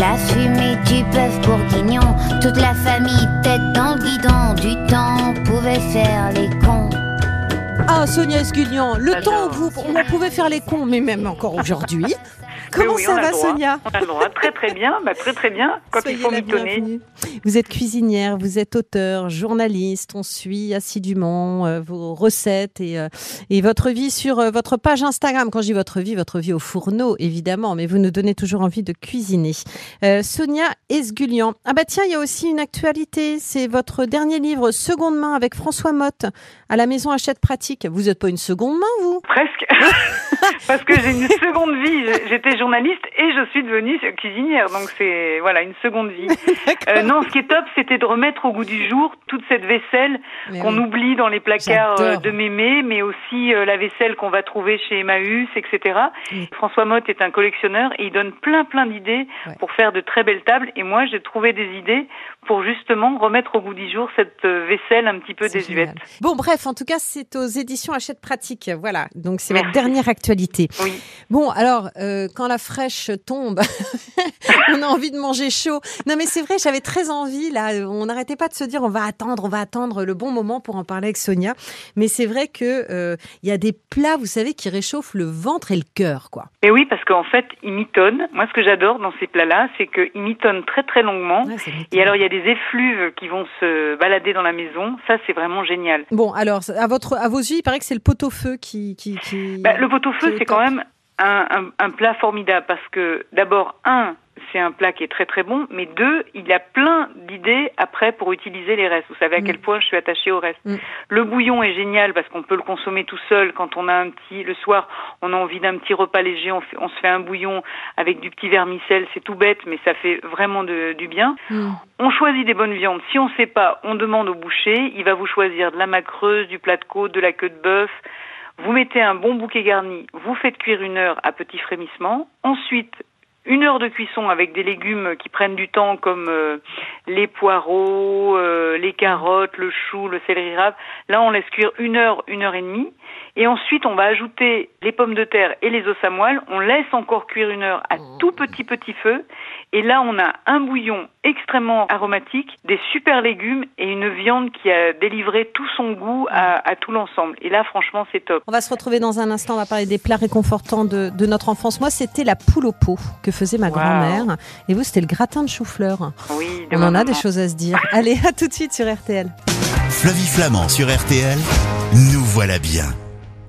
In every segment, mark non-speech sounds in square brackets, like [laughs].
La fumée du bœuf bourguignon, toute la famille tête dans le guidon. Du temps, on pouvait faire les cons. Ah, Sonia Esguignan, le temps où vous, on pouvait faire les cons, mais même encore aujourd'hui. [laughs] Comment Oui, ça va, droit. Sonia On a le droit. Très très bien, bah, très très bien. Quand Soyez il faut mitonner. Vous êtes cuisinière, vous êtes auteur, journaliste. On suit assidûment euh, vos recettes et, euh, et votre vie sur euh, votre page Instagram. Quand je dis votre vie, votre vie au fourneau, évidemment, mais vous nous donnez toujours envie de cuisiner. Sonia Esgulian. Ah bah tiens, il y a aussi une actualité. C'est votre dernier livre, Seconde main, avec François Motte, à la maison Hachette Pratique. Vous n'êtes pas une seconde main, vous? Presque. [laughs] Parce que j'ai une seconde vie. J'étais journaliste et je suis devenue cuisinière. Donc c'est voilà une seconde vie. [laughs] Euh, non, ce qui est top, c'était de remettre au goût du jour toute cette vaisselle qu'on oui. oublie dans les placards euh, de mémé, mais aussi euh, la vaisselle qu'on va trouver chez Emmaüs, etc. Oui. François Motte est un collectionneur et il donne plein plein d'idées Ouais. pour faire de très belles tables. Et moi, j'ai trouvé des idées pour justement remettre au goût du jour cette euh, vaisselle un petit peu désuète. génial. Bon, bref, en tout cas, c'est aux éditions Hachette Pratique. Voilà, donc c'est votre dernière actualité. Oui. Bon, alors, euh, quand la fraîche tombe, [laughs] on a envie de manger chaud. Non, mais c'est vrai, j'avais très envie, là. On n'arrêtait pas de se dire, on va attendre, on va attendre le bon moment pour en parler avec Sonia. Mais c'est vrai que euh, il y a des plats, vous savez, qui réchauffent le ventre et le cœur, quoi. Et oui, parce qu'en fait, il mitonne. Moi, ce que j'adore dans ces plats-là, c'est qu'il mitonne très très longuement. Ouais, Et alors, il y a des effluves qui vont se balader dans la maison. Ça, c'est vraiment génial. Bon, alors, à, votre, à vos yeux, il paraît que c'est le pot-au-feu qui... qui, qui... Bah, le pot-au-feu, c'est quand même un, un, un plat formidable parce que, d'abord, un, c'est un plat qui est très très bon, mais deux, il a plein d'idées après pour utiliser les restes. Vous savez à Mm. quel point je suis attachée au reste. Mm. Le bouillon est génial parce qu'on peut le consommer tout seul quand on a un petit, le soir, on a envie d'un petit repas léger, on, fait- on se fait un bouillon avec du petit vermicelle, c'est tout bête, mais ça fait vraiment de- du bien. Hmm. On choisit des bonnes viandes. Si on ne sait pas, on demande au boucher. Il va vous choisir de la macreuse, du plat de côte, de la queue de bœuf. Vous mettez un bon bouquet garni. Vous faites cuire une heure à petit frémissement. Ensuite, une heure de cuisson avec des légumes qui prennent du temps comme euh, les poireaux, euh, les carottes, le chou, le céleri rave. Là, on laisse cuire une heure, une heure et demie. Et ensuite, on va ajouter les pommes de terre et les os à moelle. On laisse encore cuire une heure à tout petit petit feu. Et là, on a un bouillon extrêmement aromatique, des super légumes et une viande qui a délivré tout son goût à, à tout l'ensemble. Et là, franchement, c'est top. On va se retrouver dans un instant, on va parler des plats réconfortants de, de notre enfance. Moi, c'était la poule au pot que faisait ma Wow. grand-mère. Et vous, c'était le gratin de chou-fleur. Oui, de On en a maman. des choses à se dire. [laughs] Allez, à tout de suite sur RTL. Flavie Flamand sur RTL, nous voilà bien.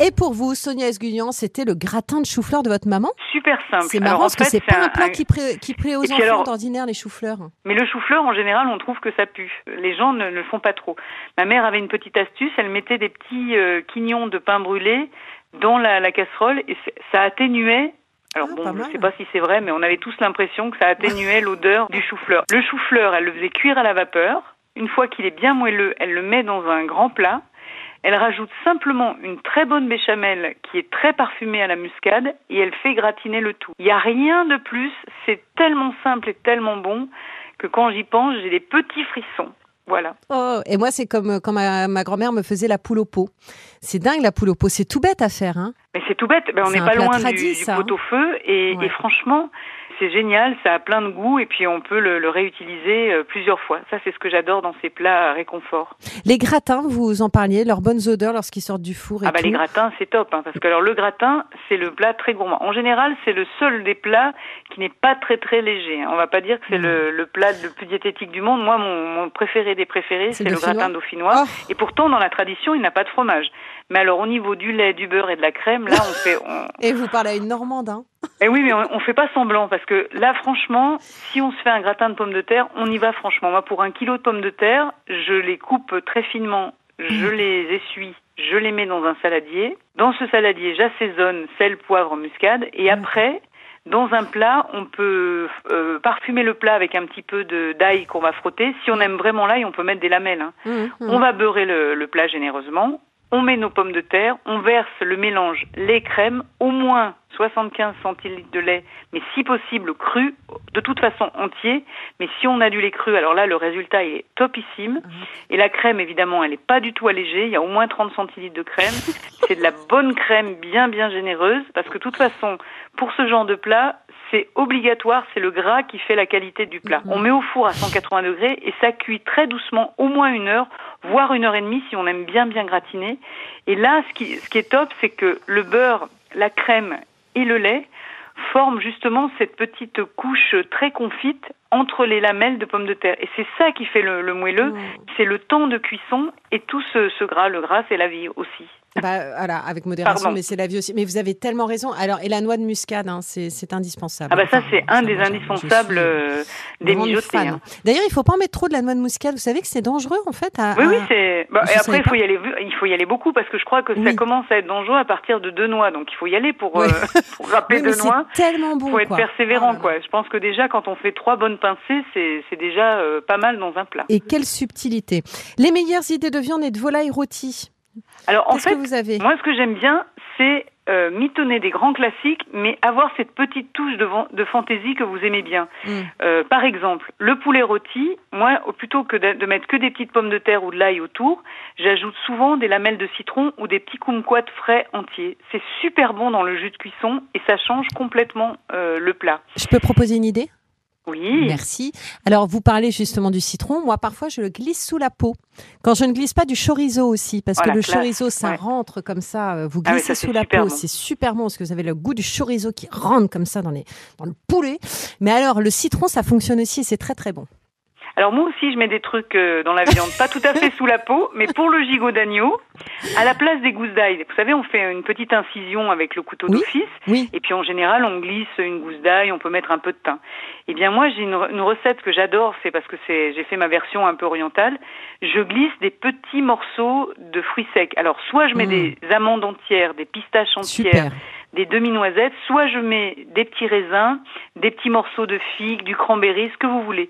Et pour vous, Sonia Esguignan, c'était le gratin de chou-fleur de votre maman? Super simple. C'est Alors, marrant en parce que c'est pas un plat un- qui, plaît, qui plaît aux enfants alors- d'ordinaire, les choux-fleurs. Mais le chou-fleur, en général, on trouve que ça pue. Les gens ne, ne le font pas trop. Ma mère avait une petite astuce, elle mettait des petits euh, quignons de pain brûlé dans la, la casserole et ça atténuait. Alors Ah, bon, je mal. sais pas si c'est vrai, mais on avait tous l'impression que ça atténuait l'odeur du chou-fleur. Le chou-fleur, elle le faisait cuire à la vapeur. Une fois qu'il est bien moelleux, elle le met dans un grand plat. Elle rajoute simplement une très bonne béchamel qui est très parfumée à la muscade et elle fait gratiner le tout. Il n'y a rien de plus, c'est tellement simple et tellement bon que quand j'y pense, j'ai des petits frissons. Voilà. Oh, et moi, c'est comme quand ma, ma grand-mère me faisait la poule au pot. C'est dingue, la poule au pot. C'est tout bête à faire. Hein Mais c'est tout bête, ben, on n'est pas loin tradi, du, du hein. pot-au-feu et, Ouais. et franchement, c'est génial, ça a plein de goût et puis on peut le, le réutiliser euh, plusieurs fois. Ça, c'est ce que j'adore dans ces plats réconfort. les gratins, vous en parliez, leurs bonnes odeurs lorsqu'ils sortent du four et Ah bah tout. les gratins, c'est top, hein, parce que alors le gratin, c'est le plat très gourmand. En général, c'est le seul des plats qui n'est pas très très léger. hein. On va pas dire que c'est Mm. le, le plat le plus diététique du monde. Moi, mon, mon préféré des préférés, C'est le gratin dauphinois dauphinois. Oh. Et pourtant, dans la tradition, il n'a pas de fromage. Mais alors, au niveau du lait, du beurre et de la crème, là, on fait, on, [laughs] Et vous parlez à une Normande. Hein Eh oui, mais on, on fait pas semblant parce que là, franchement, si on se fait un gratin de pommes de terre, on y va franchement. Moi, pour un kilo de pommes de terre, je les coupe très finement, je [laughs] les essuie, je les mets dans un saladier. Dans ce saladier, j'assaisonne sel, poivre, muscade, et après. Dans un plat, on peut euh, parfumer le plat avec un petit peu de d'ail qu'on va frotter. Si on aime vraiment l'ail, on peut mettre des lamelles. hein. Hum, hum. On va beurrer le, le plat généreusement. On met nos pommes de terre, on verse le mélange lait crème, au moins 75 centilitres de lait, mais si possible cru, de toute façon entier. Mais si on a du lait cru, alors là le résultat est topissime. Mhm. Et la crème évidemment, elle n'est pas du tout allégée. Il y a au moins 30 centilitres de crème. [laughs] C'est de la bonne crème bien bien généreuse parce que de toute façon, pour ce genre de plat, c'est obligatoire, c'est le gras qui fait la qualité du plat. Mhm. On met au four à 180 degrés et ça cuit très doucement, au moins une heure, voire une heure et demie si on aime bien bien gratiner. Et là, ce qui, ce qui est top, c'est que le beurre, la crème et le lait forment justement cette petite couche très confite entre les lamelles de pommes de terre. Et c'est ça qui fait le, moelleux, c'est le temps de cuisson et tout ce, ce gras. Le gras, c'est la vie aussi. Bah, voilà, avec modération, mais c'est la vie aussi. Mais vous avez tellement raison. Alors, et la noix de muscade, hein, c'est indispensable. Ah bah ça, c'est un des indispensables euh, des mijotés. Hein. D'ailleurs, il faut pas en mettre trop de la noix de muscade. Vous savez que c'est dangereux, en fait. À, oui, oui, c'est. Bah, et après, il faut y aller. Il faut y aller beaucoup parce que je crois que ça commence à être dangereux à partir de deux noix. Donc, il faut y aller pour euh, [laughs] pour râper deux noix. Tellement bon. Il faut être persévérant, oh quoi. Je pense que déjà, quand on fait trois bonnes pincées, c'est déjà euh, pas mal dans un plat. Et quelle subtilité Les meilleures idées de viande et de volaille rôtie. Alors en fait, vous avez moi ce que j'aime bien, c'est euh, mitonner des grands classiques, mais avoir cette petite touche de, de fantaisie que vous aimez bien. Mm. Euh, par exemple, le poulet rôti, moi, plutôt que de, mettre que des petites pommes de terre ou de l'ail autour, j'ajoute souvent des lamelles de citron ou des petits kumquats frais entiers. C'est super bon dans le jus de cuisson et ça change complètement euh, le plat. Je peux proposer une idée? Oui. Merci. Alors, vous parlez justement du citron. Moi, parfois, je le glisse sous la peau. Quand je ne glisse pas du chorizo aussi, parce que le chorizo, ça rentre comme ça. Euh, vous ah glissez sous la peau, c'est super bon, parce que vous avez le goût du chorizo qui rentre comme ça dans, les, dans le poulet. Mais alors, le citron, ça fonctionne aussi et c'est très, très bon. Alors moi aussi, je mets des trucs euh, dans la viande, pas tout à fait sous la peau, mais pour le gigot d'agneau, à la place des gousses d'ail, vous savez, on fait une petite incision avec le couteau d'office, et puis en général, on glisse une gousse d'ail, on peut mettre un peu de thym. Eh bien moi, j'ai une, recette que j'adore, c'est parce que c'est, j'ai fait ma version un peu orientale. Je glisse des petits morceaux de fruits secs. Alors soit je mets mmh. des amandes entières, des pistaches entières. des demi-noisettes, soit je mets des petits raisins, des petits morceaux de figues, du cranberry, ce que vous voulez.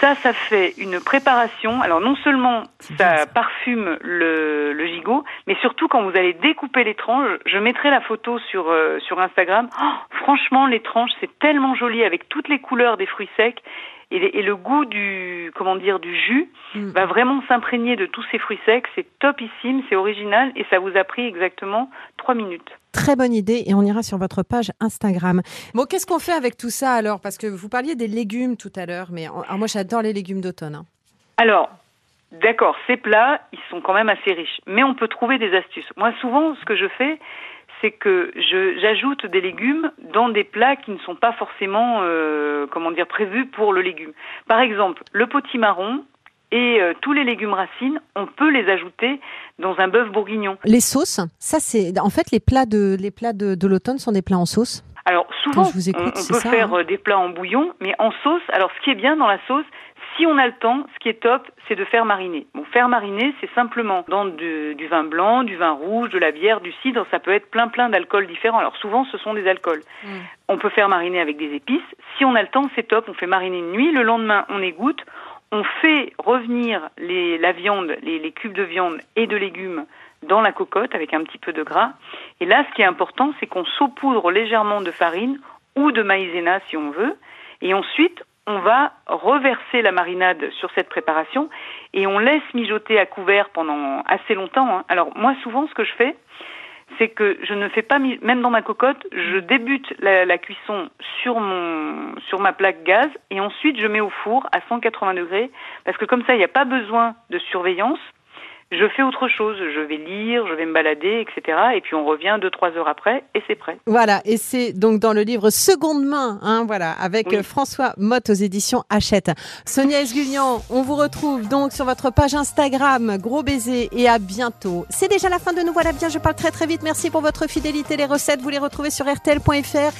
Ça, ça fait une préparation. Alors non seulement ça parfume le, le, gigot, mais surtout quand vous allez découper les tranches, je mettrai la photo sur euh, sur Instagram. Oh, franchement, les tranches, c'est tellement joli avec toutes les couleurs des fruits secs et, et, le goût du comment dire du jus mm. va vraiment s'imprégner de tous ces fruits secs. C'est topissime, c'est original et ça vous a pris exactement trois minutes. Très bonne idée et on ira sur votre page Instagram. Bon, qu'est-ce qu'on fait avec tout ça alors? Parce que vous parliez des légumes tout à l'heure, mais moi j'adore les légumes d'automne. Hein. Alors, d'accord, ces plats, ils sont quand même assez riches, mais on peut trouver des astuces. Moi, souvent, ce que je fais, c'est que j'ajoute des légumes dans des plats qui ne sont pas forcément, euh, comment dire, prévus pour le légume. Par exemple, le potimarron et euh, tous les légumes racines, on peut les ajouter dans un bœuf bourguignon. Les sauces, ça c'est, en fait, les plats de les plats de, de l'automne sont des plats en sauce. Alors souvent, on, peut faire hein. euh, des plats en bouillon, mais en sauce. Alors ce qui est bien dans la sauce, si on a le temps, ce qui est top, c'est de faire mariner. Bon, faire mariner, c'est simplement dans du, vin blanc, du vin rouge, de la bière, du cidre. Ça peut être plein plein d'alcools différents. Alors souvent, ce sont des alcools. Mm. On peut faire mariner avec des épices. Si on a le temps, c'est top. On fait mariner une nuit. Le lendemain, on égoutte. On fait revenir les, la viande, les, les cubes de viande et de légumes dans la cocotte avec un petit peu de gras. Et là, ce qui est important, c'est qu'on saupoudre légèrement de farine ou de maïzena si on veut. Et ensuite, on va reverser la marinade sur cette préparation et on laisse mijoter à couvert pendant assez longtemps. Hein. Alors moi, souvent, ce que je fais, c'est que je ne fais pas, même dans ma cocotte, je débute la, cuisson sur mon, sur ma plaque gaz et ensuite je mets au four à 180 degrés parce que comme ça, il n'y a pas besoin de surveillance je fais autre chose. Je vais lire, je vais me balader, etc. Et puis on revient deux, trois heures après et c'est prêt. Voilà. Et c'est donc dans le livre Seconde main, hein, voilà, avec euh, François Motte aux éditions Hachette. Sonia Esguignan, on vous retrouve donc sur votre page Instagram. Gros baiser et à bientôt. C'est déjà la fin de Nous voilà bien. Je parle très très vite. Merci pour votre fidélité. Les recettes, vous les retrouvez sur rtl.fr.